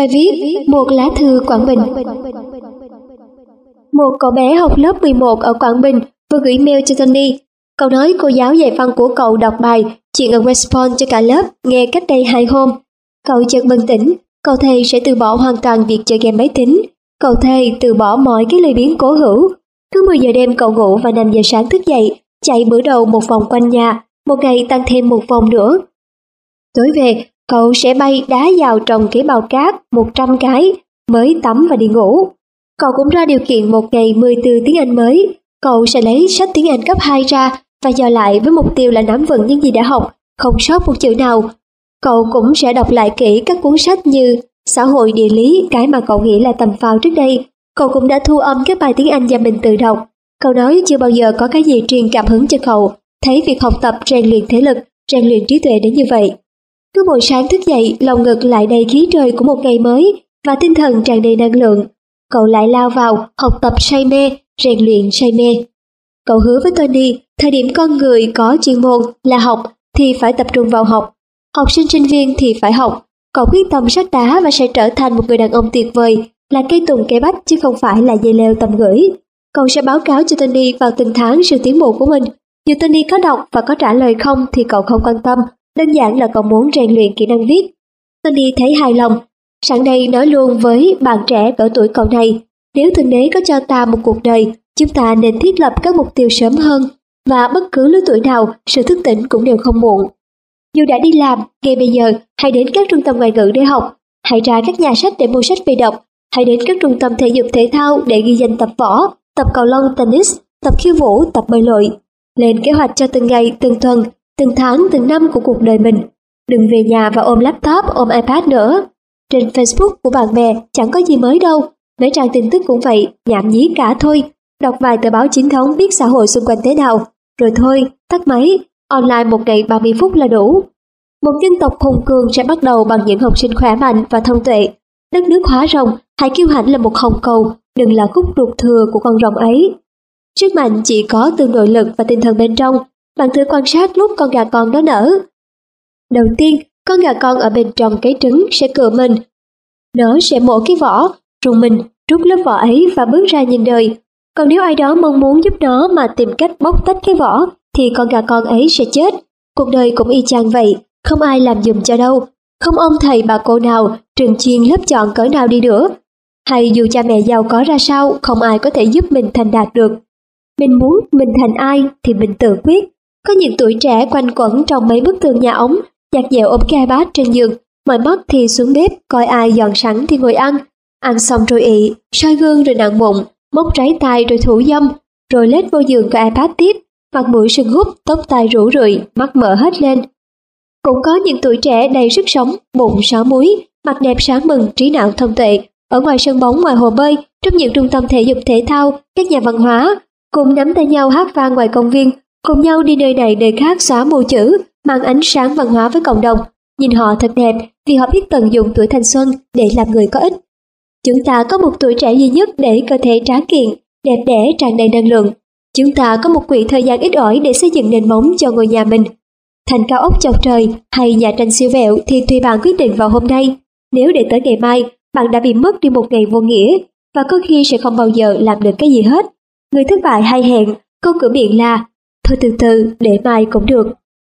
Bài viết Một lá thư Quảng Bình Một cậu bé học lớp 11 ở Quảng Bình vừa gửi mail cho Tony. Cậu nói cô giáo dạy văn của cậu đọc bài chuyện ở West Point cho cả lớp nghe cách đây hai hôm. Cậu chợt bừng tỉnh, cậu thầy sẽ từ bỏ hoàn toàn việc chơi game máy tính. Cậu thầy từ bỏ mọi cái lời biến cố hữu. Cứ 10 giờ đêm cậu ngủ và 5 giờ sáng thức dậy, chạy bữa đầu một vòng quanh nhà, một ngày tăng thêm một vòng nữa. Tối về, cậu sẽ bay đá vào trong cái bao cát 100 cái, mới tắm và đi ngủ. Cậu cũng ra điều kiện một ngày 14 tiếng Anh mới. Cậu sẽ lấy sách tiếng Anh cấp 2 ra và dò lại với mục tiêu là nắm vững những gì đã học, không sót một chữ nào. Cậu cũng sẽ đọc lại kỹ các cuốn sách như xã hội địa lý, cái mà cậu nghĩ là tầm phao trước đây. Cậu cũng đã thu âm các bài tiếng Anh do mình tự đọc. Cậu nói chưa bao giờ có cái gì truyền cảm hứng cho cậu, thấy việc học tập rèn luyện thể lực, rèn luyện trí tuệ đến như vậy. Cứ buổi sáng thức dậy, lòng ngực lại đầy khí trời của một ngày mới và tinh thần tràn đầy năng lượng. Cậu lại lao vào học tập say mê, rèn luyện say mê. Cậu hứa với Tony, thời điểm con người có chuyên môn là học thì phải tập trung vào học. Học sinh sinh viên thì phải học. Cậu quyết tâm sách đá và sẽ trở thành một người đàn ông tuyệt vời, là cây tùng cây bách chứ không phải là dây leo tầm gửi. Cậu sẽ báo cáo cho Tony vào từng tháng sự tiến bộ của mình. Dù Tony có đọc và có trả lời không thì cậu không quan tâm, đơn giản là cậu muốn rèn luyện kỹ năng viết. Tony thấy hài lòng, sẵn đây nói luôn với bạn trẻ ở tuổi cậu này, nếu Thượng Đế có cho ta một cuộc đời, chúng ta nên thiết lập các mục tiêu sớm hơn, và bất cứ lứa tuổi nào, sự thức tỉnh cũng đều không muộn. Dù đã đi làm, ngay bây giờ, hãy đến các trung tâm ngoại ngữ để học, hãy ra các nhà sách để mua sách về đọc, hãy đến các trung tâm thể dục thể thao để ghi danh tập võ, tập cầu lông tennis, tập khiêu vũ, tập bơi lội. Lên kế hoạch cho từng ngày, từng tuần, từng tháng, từng năm của cuộc đời mình. Đừng về nhà và ôm laptop, ôm iPad nữa. Trên Facebook của bạn bè chẳng có gì mới đâu, mấy trang tin tức cũng vậy, nhảm nhí cả thôi. Đọc vài tờ báo chính thống biết xã hội xung quanh thế nào, rồi thôi, tắt máy, online một ngày 30 phút là đủ. Một dân tộc hùng cường sẽ bắt đầu bằng những học sinh khỏe mạnh và thông tuệ. Đất nước hóa rồng, hãy kiêu hãnh là một hồng cầu, đừng là khúc ruột thừa của con rồng ấy. Sức mạnh chỉ có từ nội lực và tinh thần bên trong, bạn thử quan sát lúc con gà con đó nở. Đầu tiên, con gà con ở bên trong cái trứng sẽ cựa mình. Nó sẽ mổ cái vỏ, rùng mình, rút lớp vỏ ấy và bước ra nhìn đời. Còn nếu ai đó mong muốn giúp nó mà tìm cách bóc tách cái vỏ, thì con gà con ấy sẽ chết. Cuộc đời cũng y chang vậy, không ai làm dùm cho đâu. Không ông thầy bà cô nào, trường chuyên lớp chọn cỡ nào đi nữa. Hay dù cha mẹ giàu có ra sao, không ai có thể giúp mình thành đạt được. Mình muốn mình thành ai thì mình tự quyết. Có những tuổi trẻ quanh quẩn trong mấy bức tường nhà ống, giặt dẹo ôm ga bát trên giường, mỏi mắt thì xuống bếp, coi ai dọn sẵn thì ngồi ăn. Ăn xong rồi ị, soi gương rồi nặng bụng, móc trái tay rồi thủ dâm, rồi lết vô giường coi iPad tiếp, mặt mũi sưng húp, tóc tai rủ rượi, mắt mở hết lên. Cũng có những tuổi trẻ đầy sức sống, bụng sáu muối, mặt đẹp sáng mừng, trí não thông tuệ, ở ngoài sân bóng ngoài hồ bơi, trong những trung tâm thể dục thể thao, các nhà văn hóa, cùng nắm tay nhau hát vang ngoài công viên, cùng nhau đi nơi này nơi khác xóa mù chữ, mang ánh sáng văn hóa với cộng đồng. Nhìn họ thật đẹp vì họ biết tận dụng tuổi thanh xuân để làm người có ích. Chúng ta có một tuổi trẻ duy nhất để cơ thể tráng kiện, đẹp đẽ tràn đầy năng lượng. Chúng ta có một quỹ thời gian ít ỏi để xây dựng nền móng cho ngôi nhà mình. Thành cao ốc chọc trời hay nhà tranh siêu vẹo thì tùy bạn quyết định vào hôm nay. Nếu để tới ngày mai, bạn đã bị mất đi một ngày vô nghĩa và có khi sẽ không bao giờ làm được cái gì hết. Người thất bại hay hẹn, câu cửa miệng là thôi từ từ để mai cũng được.